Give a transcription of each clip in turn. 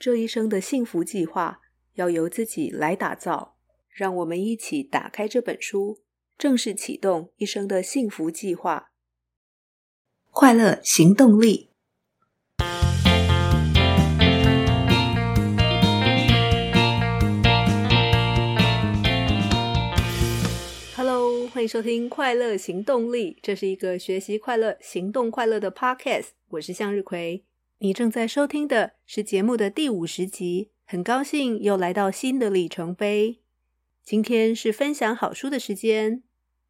这一生的幸福计划要由自己来打造。让我们一起打开这本书，正式启动一生的幸福计划。快乐行动力。Hello，欢迎收听《快乐行动力》，这是一个学习快乐、行动快乐的 Podcast。我是向日葵。你正在收听的是节目的第五十集，很高兴又来到新的里程碑。今天是分享好书的时间。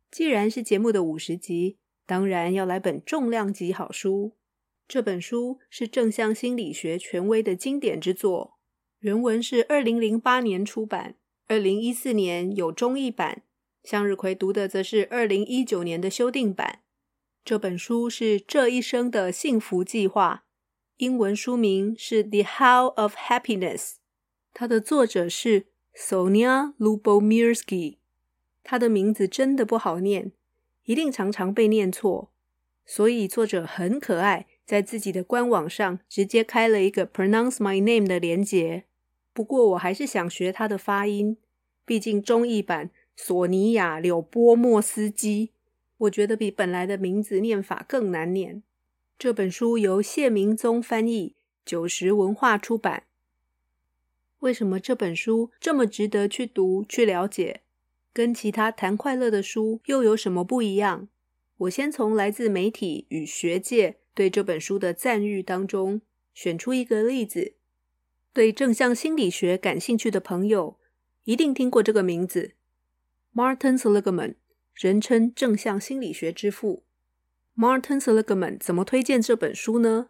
既然是节目的五十集，当然要来本重量级好书。这本书是正向心理学权威的经典之作，原文是二零零八年出版，二零一四年有中译版。向日葵读的则是二零一九年的修订版。这本书是《这一生的幸福计划》，英文书名是《The How of Happiness》，它的作者是。Sonja Lyubomirsky，他的名字真的不好念，一定常常被念错，所以作者很可爱，在自己的官网上直接开了一个 Pronounce My Name 的连结。不过我还是想学他的发音，毕竟中译版索尼娅·柳波莫斯基，我觉得比本来的名字念法更难念。这本书由谢明宗翻译，九十文化出版。为什么这本书这么值得去读、去了解？跟其他谈快乐的书又有什么不一样？我先从来自媒体与学界对这本书的赞誉当中选出一个例子。对正向心理学感兴趣的朋友，一定听过这个名字：Martin Seligman，人称正向心理学之父。Martin Seligman 怎么推荐这本书呢？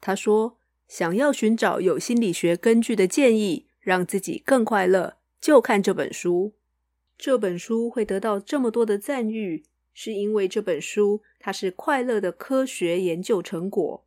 他说，想要寻找有心理学根据的建议，让自己更快乐，就看这本书。这本书会得到这么多的赞誉，是因为这本书它是快乐的科学研究成果。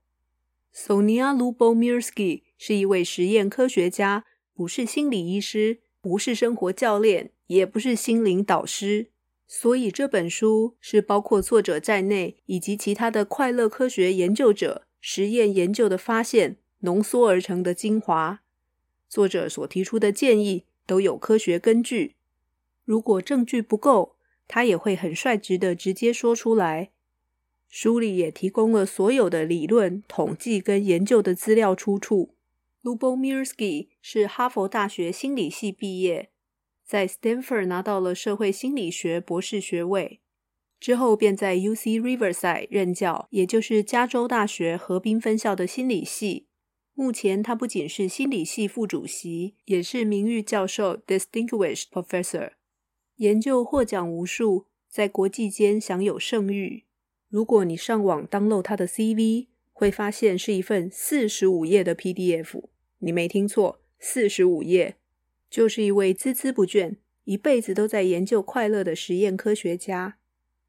Sonia Lubomirsky 是一位实验科学家，不是心理医师，不是生活教练，也不是心灵导师。所以这本书是包括作者在内，以及其他的快乐科学研究者实验研究的发现。浓缩而成的精华，作者所提出的建议都有科学根据。如果证据不够，他也会很率直的直接说出来。书里也提供了所有的理论、统计跟研究的资料出处。Lubo Mirsky 是哈佛大学心理系毕业，在 Stanford 拿到了社会心理学博士学位，之后便在 UC Riverside 任教，也就是加州大学河滨分校的心理系。目前，他不仅是心理系副主席，也是名誉教授 （Distinguished Professor），研究获奖无数，在国际间享有盛誉。如果你上网当漏他的 CV，会发现是一份四十五页的 PDF。你没听错，四十五页，就是一位孜孜不倦、一辈子都在研究快乐的实验科学家。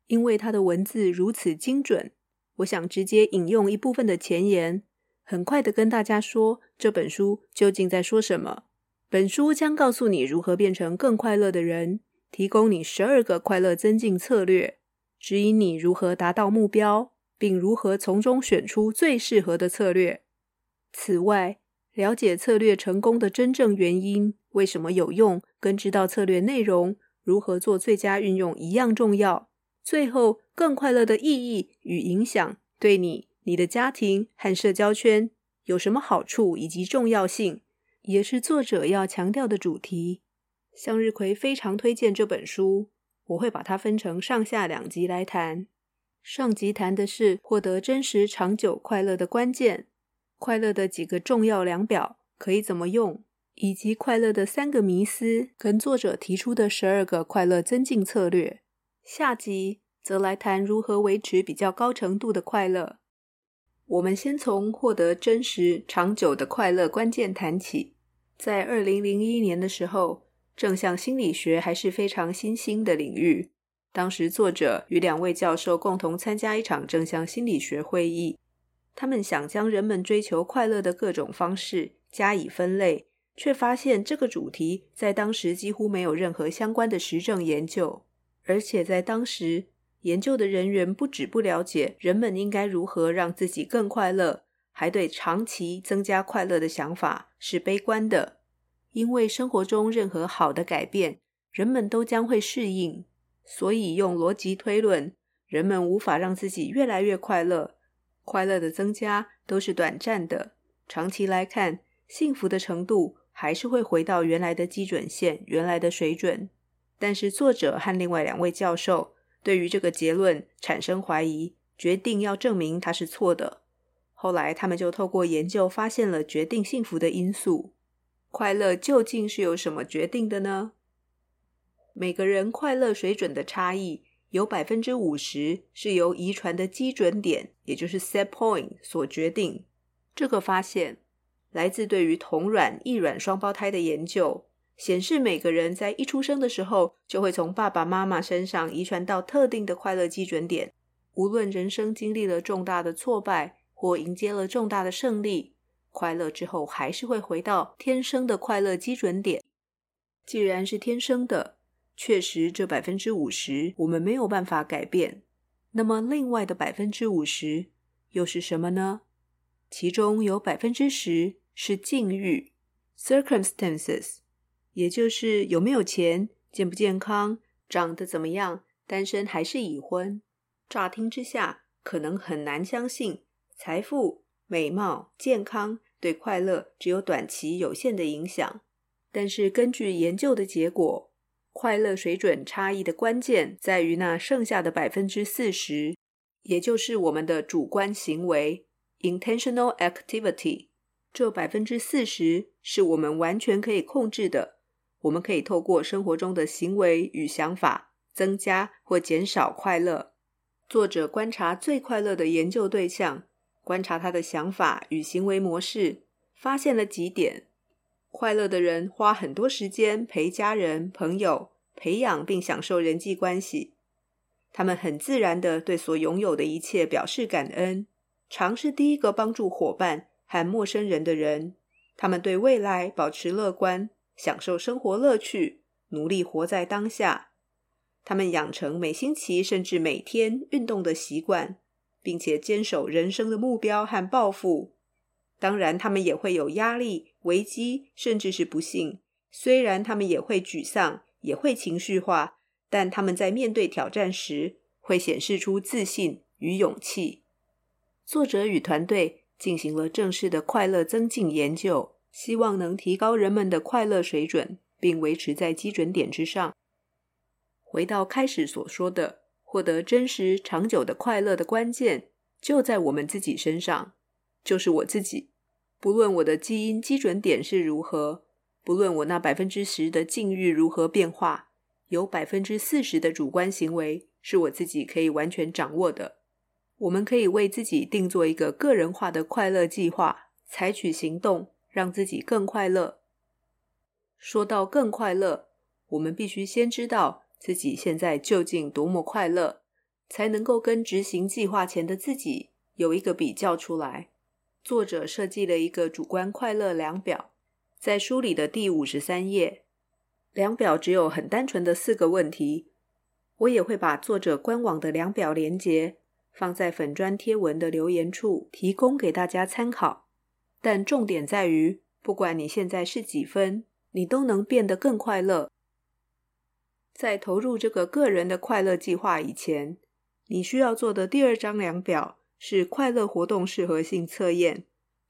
因为他的文字如此精准，我想直接引用一部分的前言。很快的跟大家说，这本书究竟在说什么？本书将告诉你如何变成更快乐的人，提供你十二个快乐增进策略，指引你如何达到目标，并如何从中选出最适合的策略。此外，了解策略成功的真正原因，为什么有用，跟知道策略内容，如何做最佳运用一样重要。最后，更快乐的意义与影响，对你。你的家庭和社交圈有什么好处以及重要性，也是作者要强调的主题。向日葵非常推荐这本书，我会把它分成上下两集来谈。上集谈的是获得真实长久快乐的关键，快乐的几个重要量表可以怎么用，以及快乐的三个迷思跟作者提出的十二个快乐增进策略。下集则来谈如何维持比较高程度的快乐。我们先从获得真实长久的快乐关键谈起。在二零零一年的时候，正向心理学还是非常新兴的领域。当时作者与两位教授共同参加一场正向心理学会议，他们想将人们追求快乐的各种方式加以分类，却发现这个主题在当时几乎没有任何相关的实证研究，而且在当时。研究的人员不止不了解人们应该如何让自己更快乐，还对长期增加快乐的想法是悲观的，因为生活中任何好的改变，人们都将会适应，所以用逻辑推论，人们无法让自己越来越快乐。快乐的增加都是短暂的，长期来看，幸福的程度还是会回到原来的基准线，原来的水准。但是作者和另外两位教授对于这个结论产生怀疑，决定要证明它是错的。后来他们就透过研究发现了决定幸福的因素。快乐究竟是由什么决定的呢？每个人快乐水准的差异。有百分之五十是由遗传的基准点，也就是 set point 所决定。这个发现来自对于同卵异卵双胞胎的研究，显示每个人在一出生的时候就会从爸爸妈妈身上遗传到特定的快乐基准点。无论人生经历了重大的挫败或迎接了重大的胜利，快乐之后还是会回到天生的快乐基准点。既然是天生的，确实，这百分之五十我们没有办法改变。那么，另外的百分之五十又是什么呢？其中有百分之十是境遇 （circumstances），也就是有没有钱、健不健康、长得怎么样、单身还是已婚。乍听之下，可能很难相信财富、美貌、健康对快乐只有短期有限的影响。但是，根据研究的结果，快乐水准差异的关键在于那剩下的百分之四十，也就是我们的主观行为 （intentional activity）。这百分之四十是我们完全可以控制的，我们可以透过生活中的行为与想法增加或减少快乐。作者观察最快乐的研究对象，观察他的想法与行为模式，发现了几点。快乐的人花很多时间陪家人、朋友，培养并享受人际关系。他们很自然地对所拥有的一切表示感恩，常是第一个帮助伙伴和陌生人的人。他们对未来保持乐观，享受生活乐趣，努力活在当下。他们养成每星期甚至每天运动的习惯，并且坚守人生的目标和抱负。当然，他们也会有压力、危机，甚至是不幸。虽然他们也会沮丧，也会情绪化，但他们在面对挑战时，会显示出自信与勇气。作者与团队进行了正式的快乐增进研究，希望能提高人们的快乐水准，并维持在基准点之上。回到开始所说的，获得真实长久的快乐的关键，就在我们自己身上。就是我自己，不论我的基因基准点是如何，不论我那百分之十的境遇如何变化，有百分之四十的主观行为是我自己可以完全掌握的。我们可以为自己定做一个个人化的快乐计划，采取行动，让自己更快乐。说到更快乐，我们必须先知道自己现在究竟多么快乐，才能够跟执行计划前的自己有一个比较出来。作者设计了一个主观快乐量表，在书里的第五十三页。量表只有很单纯的四个问题。我也会把作者官网的量表连结放在粉专贴文的留言处，提供给大家参考。但重点在于，不管你现在是几分，你都能变得更快乐。在投入这个个人的快乐计划以前，你需要做的第二张量表。是快乐活动适合性测验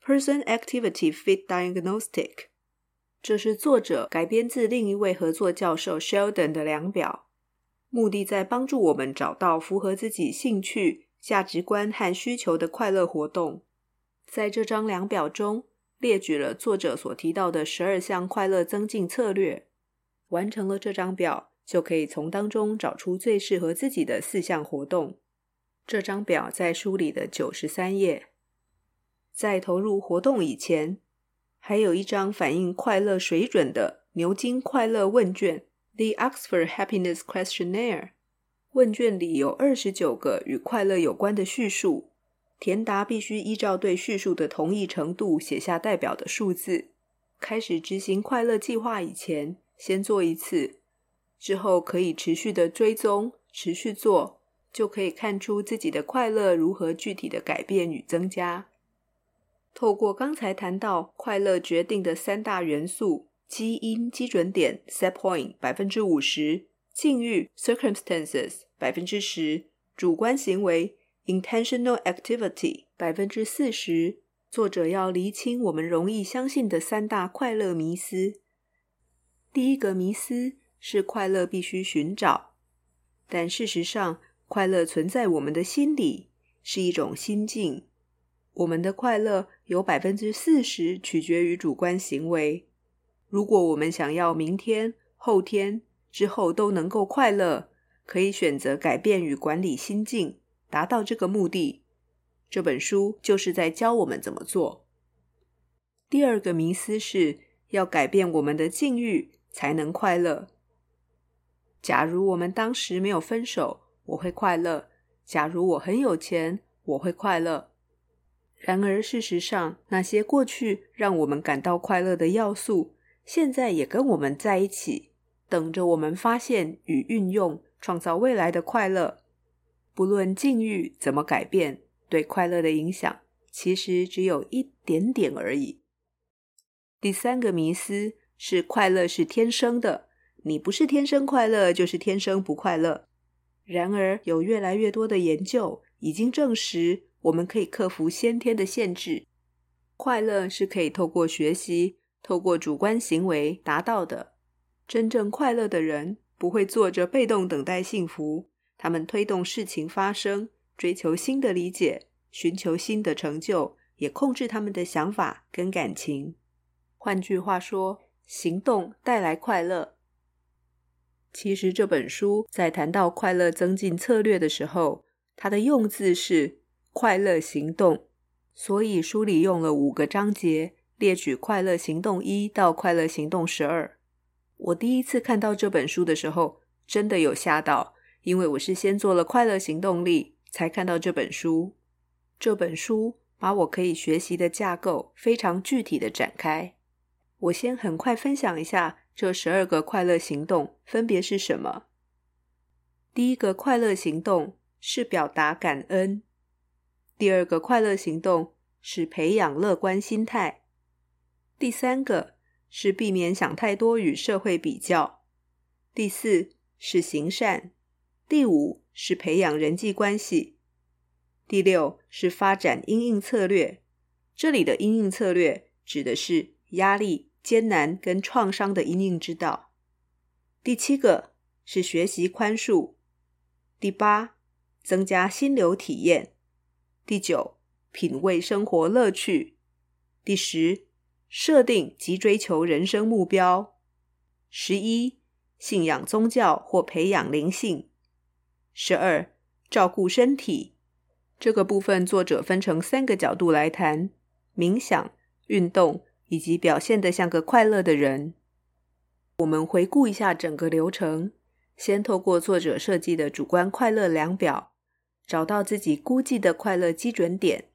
（Person Activity Fit Diagnostic）。这是作者改编自另一位合作教授 Sheldon 的量表，目的在帮助我们找到符合自己兴趣、价值观和需求的快乐活动。在这张量表中，列举了作者所提到的十二项快乐增进策略。完成了这张表，就可以从当中找出最适合自己的四项活动。这张表在书里的九十三页。在投入活动以前，还有一张反映快乐水准的牛津快乐问卷 （The Oxford Happiness Questionnaire）。问卷里有二十九个与快乐有关的叙述，填答必须依照对叙述的同意程度写下代表的数字。开始执行快乐计划以前，先做一次，之后可以持续的追踪，持续做。就可以看出自己的快乐如何具体的改变与增加。透过刚才谈到快乐决定的三大元素：基因基准点 （set point） 百分之五十，境遇 （circumstances） 百分之十，主观行为 （intentional activity） 百分之四十。作者要厘清我们容易相信的三大快乐迷思。第一个迷思是快乐必须寻找，但事实上，快乐存在我们的心里，是一种心境。我们的快乐有百分之四十取决于主观行为。如果我们想要明天、后天之后都能够快乐，可以选择改变与管理心境，达到这个目的。这本书就是在教我们怎么做。第二个迷思是要改变我们的境遇才能快乐。假如我们当时没有分手，我会快乐；假如我很有钱，我会快乐。然而，事实上，那些过去让我们感到快乐的要素，现在也跟我们在一起，等着我们发现与运用，创造未来的快乐。不论境遇怎么改变。对快乐的影响其实只有一点点而已。第三个迷思是快乐是天生的，你不是天生快乐，就是天生不快乐。然而，有越来越多的研究已经证实，我们可以克服先天的限制，快乐是可以透过学习、透过主观行为达到的。真正快乐的人不会坐着被动等待幸福，他们推动事情发生。追求新的理解，寻求新的成就，也控制他们的想法跟感情。换句话说，行动带来快乐。其实这本书在谈到快乐增进策略的时候，它的用字是“快乐行动”，所以书里用了五个章节列举快乐行动一到快乐行动十二。我第一次看到这本书的时候，真的有吓到，因为我是先做了快乐行动力。才看到这本书。这本书把我可以学习的架构非常具体的展开。我先很快分享一下这十二个快乐行动分别是什么。第一个快乐行动是表达感恩。第二个快乐行动是培养乐观心态。第三个是避免想太多与社会比较。第四是行善。第五是培养人际关系，第六是发展因应策略。这里的因应策略指的是压力、艰难跟创伤的因应之道。第七个是学习宽恕。第八，增加心流体验。第九，品味生活乐趣。第十，设定及追求人生目标。十一，信仰宗教或培养灵性。十二，照顾身体。这个部分作者分成三个角度来谈：冥想、运动以及表现得像个快乐的人。我们回顾一下整个流程：先透过作者设计的主观快乐量表，找到自己估计的快乐基准点；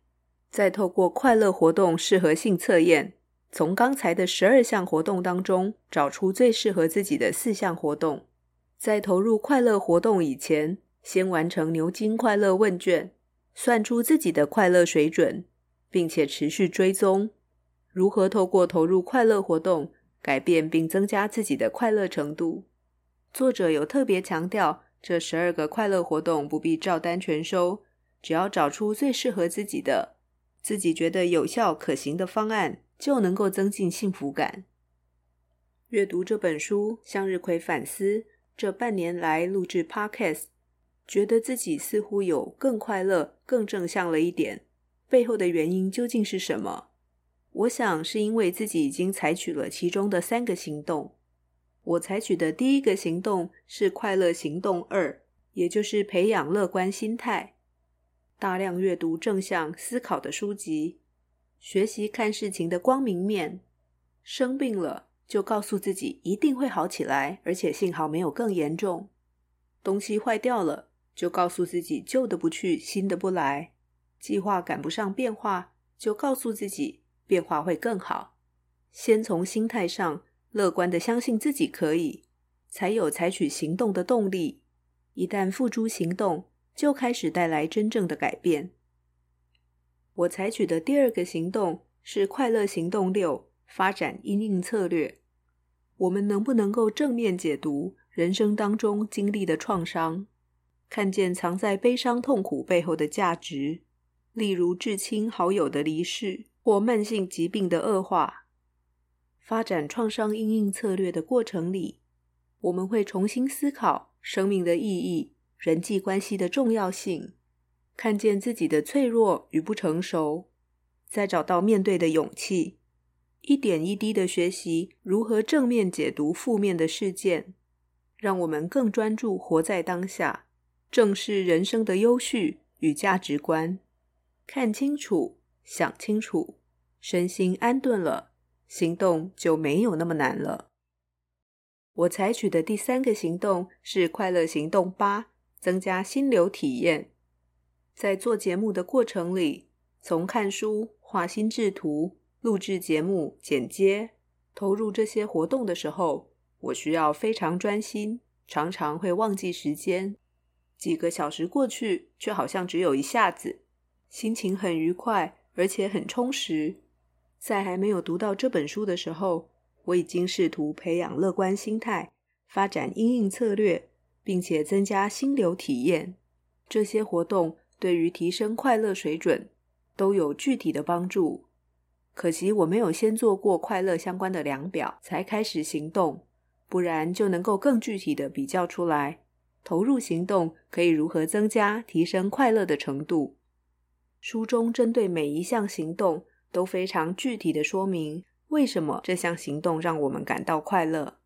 再透过快乐活动适合性测验，从刚才的十二项活动当中找出最适合自己的四项活动；在投入快乐活动以前，先完成牛津快乐问卷，算出自己的快乐水准，并且持续追踪如何透过投入快乐活动改变并增加自己的快乐程度。作者有特别强调，这十二个快乐活动不必照单全收，只要找出最适合自己的、自己觉得有效可行的方案，就能够增进幸福感。阅读这本书，向日葵反思这半年来录制 Podcast。觉得自己似乎有更快乐、更正向了一点，背后的原因究竟是什么？我想是因为自己已经采取了其中的三个行动。我采取的第一个行动是快乐行动二，也就是培养乐观心态，大量阅读正向思考的书籍，学习看事情的光明面。生病了就告诉自己一定会好起来，而且幸好没有更严重。东西坏掉了。就告诉自己旧的不去，新的不来。计划赶不上变化，就告诉自己变化会更好。先从心态上乐观的相信自己可以，才有采取行动的动力。一旦付诸行动，就开始带来真正的改变。我采取的第二个行动是快乐行动六：发展因应策略。我们能不能够正面解读人生当中经历的创伤，看见藏在悲伤痛苦背后的价值？例如至亲好友的离世，或慢性疾病的恶化。发展创伤因应策略的过程里，我们会重新思考生命的意义、人际关系的重要性，看见自己的脆弱与不成熟，再找到面对的勇气。一点一滴的学习如何正面解读负面的事件，让我们更专注活在当下，正视人生的优序与价值观。看清楚，想清楚，身心安顿了，行动就没有那么难了。我采取的第三个行动是快乐行动八，增加心流体验。在做节目的过程里，从看书、画心智图。录制节目、剪接、投入这些活动的时候，我需要非常专心，常常会忘记时间。几个小时过去，却好像只有一下子，心情很愉快，而且很充实。在还没有读到这本书的时候，我已经试图培养乐观心态，发展因应策略，并且增加心流体验。这些活动对于提升快乐水准都有具体的帮助。可惜我没有先做过快乐相关的量表，才开始行动，不然就能够更具体的比较出来，投入行动可以如何增加、提升快乐的程度。书中针对每一项行动都非常具体的说明为什么这项行动让我们感到快乐，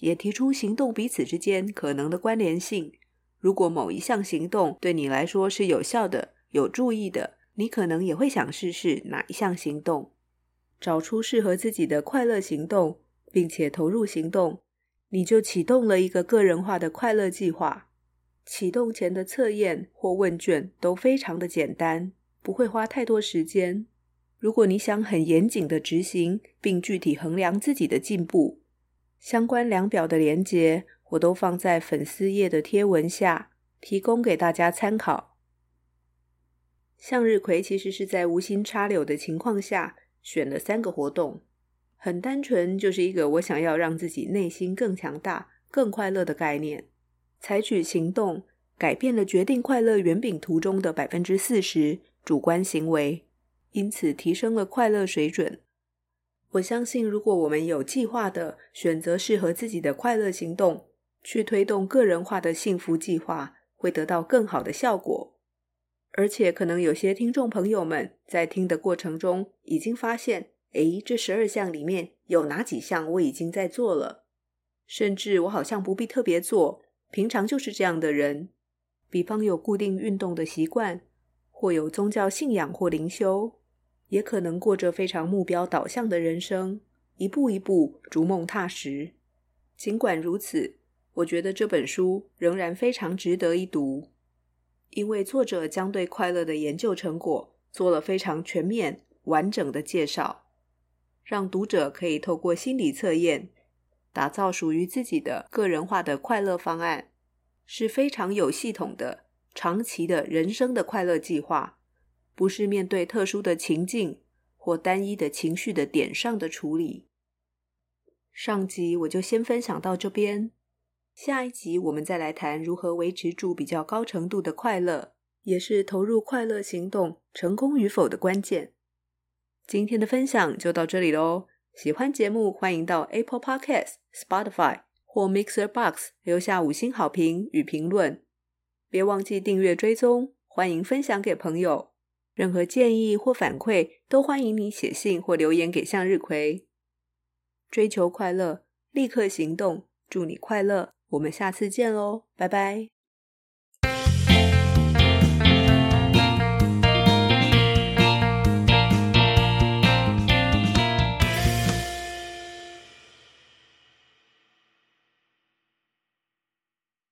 也提出行动彼此之间可能的关联性。如果某一项行动对你来说是有效的、有助益的，你可能也会想试试哪一项行动。找出适合自己的快乐行动，并且投入行动，你就启动了一个个人化的快乐计划。启动前的测验或问卷都非常的简单，不会花太多时间。如果你想很严谨的执行，并具体衡量自己的进步，相关量表的连接我都放在粉丝页的贴文下，提供给大家参考。向日葵其实是在无心插柳的情况下。选了三个活动，很单纯，就是一个我想要让自己内心更强大、更快乐的概念。采取行动，改变了决定快乐圆饼图中的百分之四十主观行为，因此提升了快乐水准。我相信，如果我们有计划的选择适合自己的快乐行动，去推动个人化的幸福计划，会得到更好的效果。而且，可能有些听众朋友们在听的过程中已经发现，诶，这十二项里面有哪几项我已经在做了，甚至我好像不必特别做，平常就是这样的人。比方有固定运动的习惯，或有宗教信仰或灵修，也可能过着非常目标导向的人生，一步一步逐梦踏实。尽管如此，我觉得这本书仍然非常值得一读。因为作者将对快乐的研究成果做了非常全面、完整的介绍，让读者可以透过心理测验，打造属于自己的个人化的快乐方案，是非常有系统的、长期的人生的快乐计划，不是面对特殊的情境或单一的情绪的点上的处理。上集我就先分享到这边。下一集我们再来谈如何维持住比较高程度的快乐，也是投入快乐行动成功与否的关键。今天的分享就到这里喽。喜欢节目，欢迎到 Apple Podcast、Spotify 或 Mixer Box 留下五星好评与评论。别忘记订阅追踪，欢迎分享给朋友。任何建议或反馈都欢迎你写信或留言给向日葵。追求快乐，立刻行动，祝你快乐。我们下次见喽，拜拜。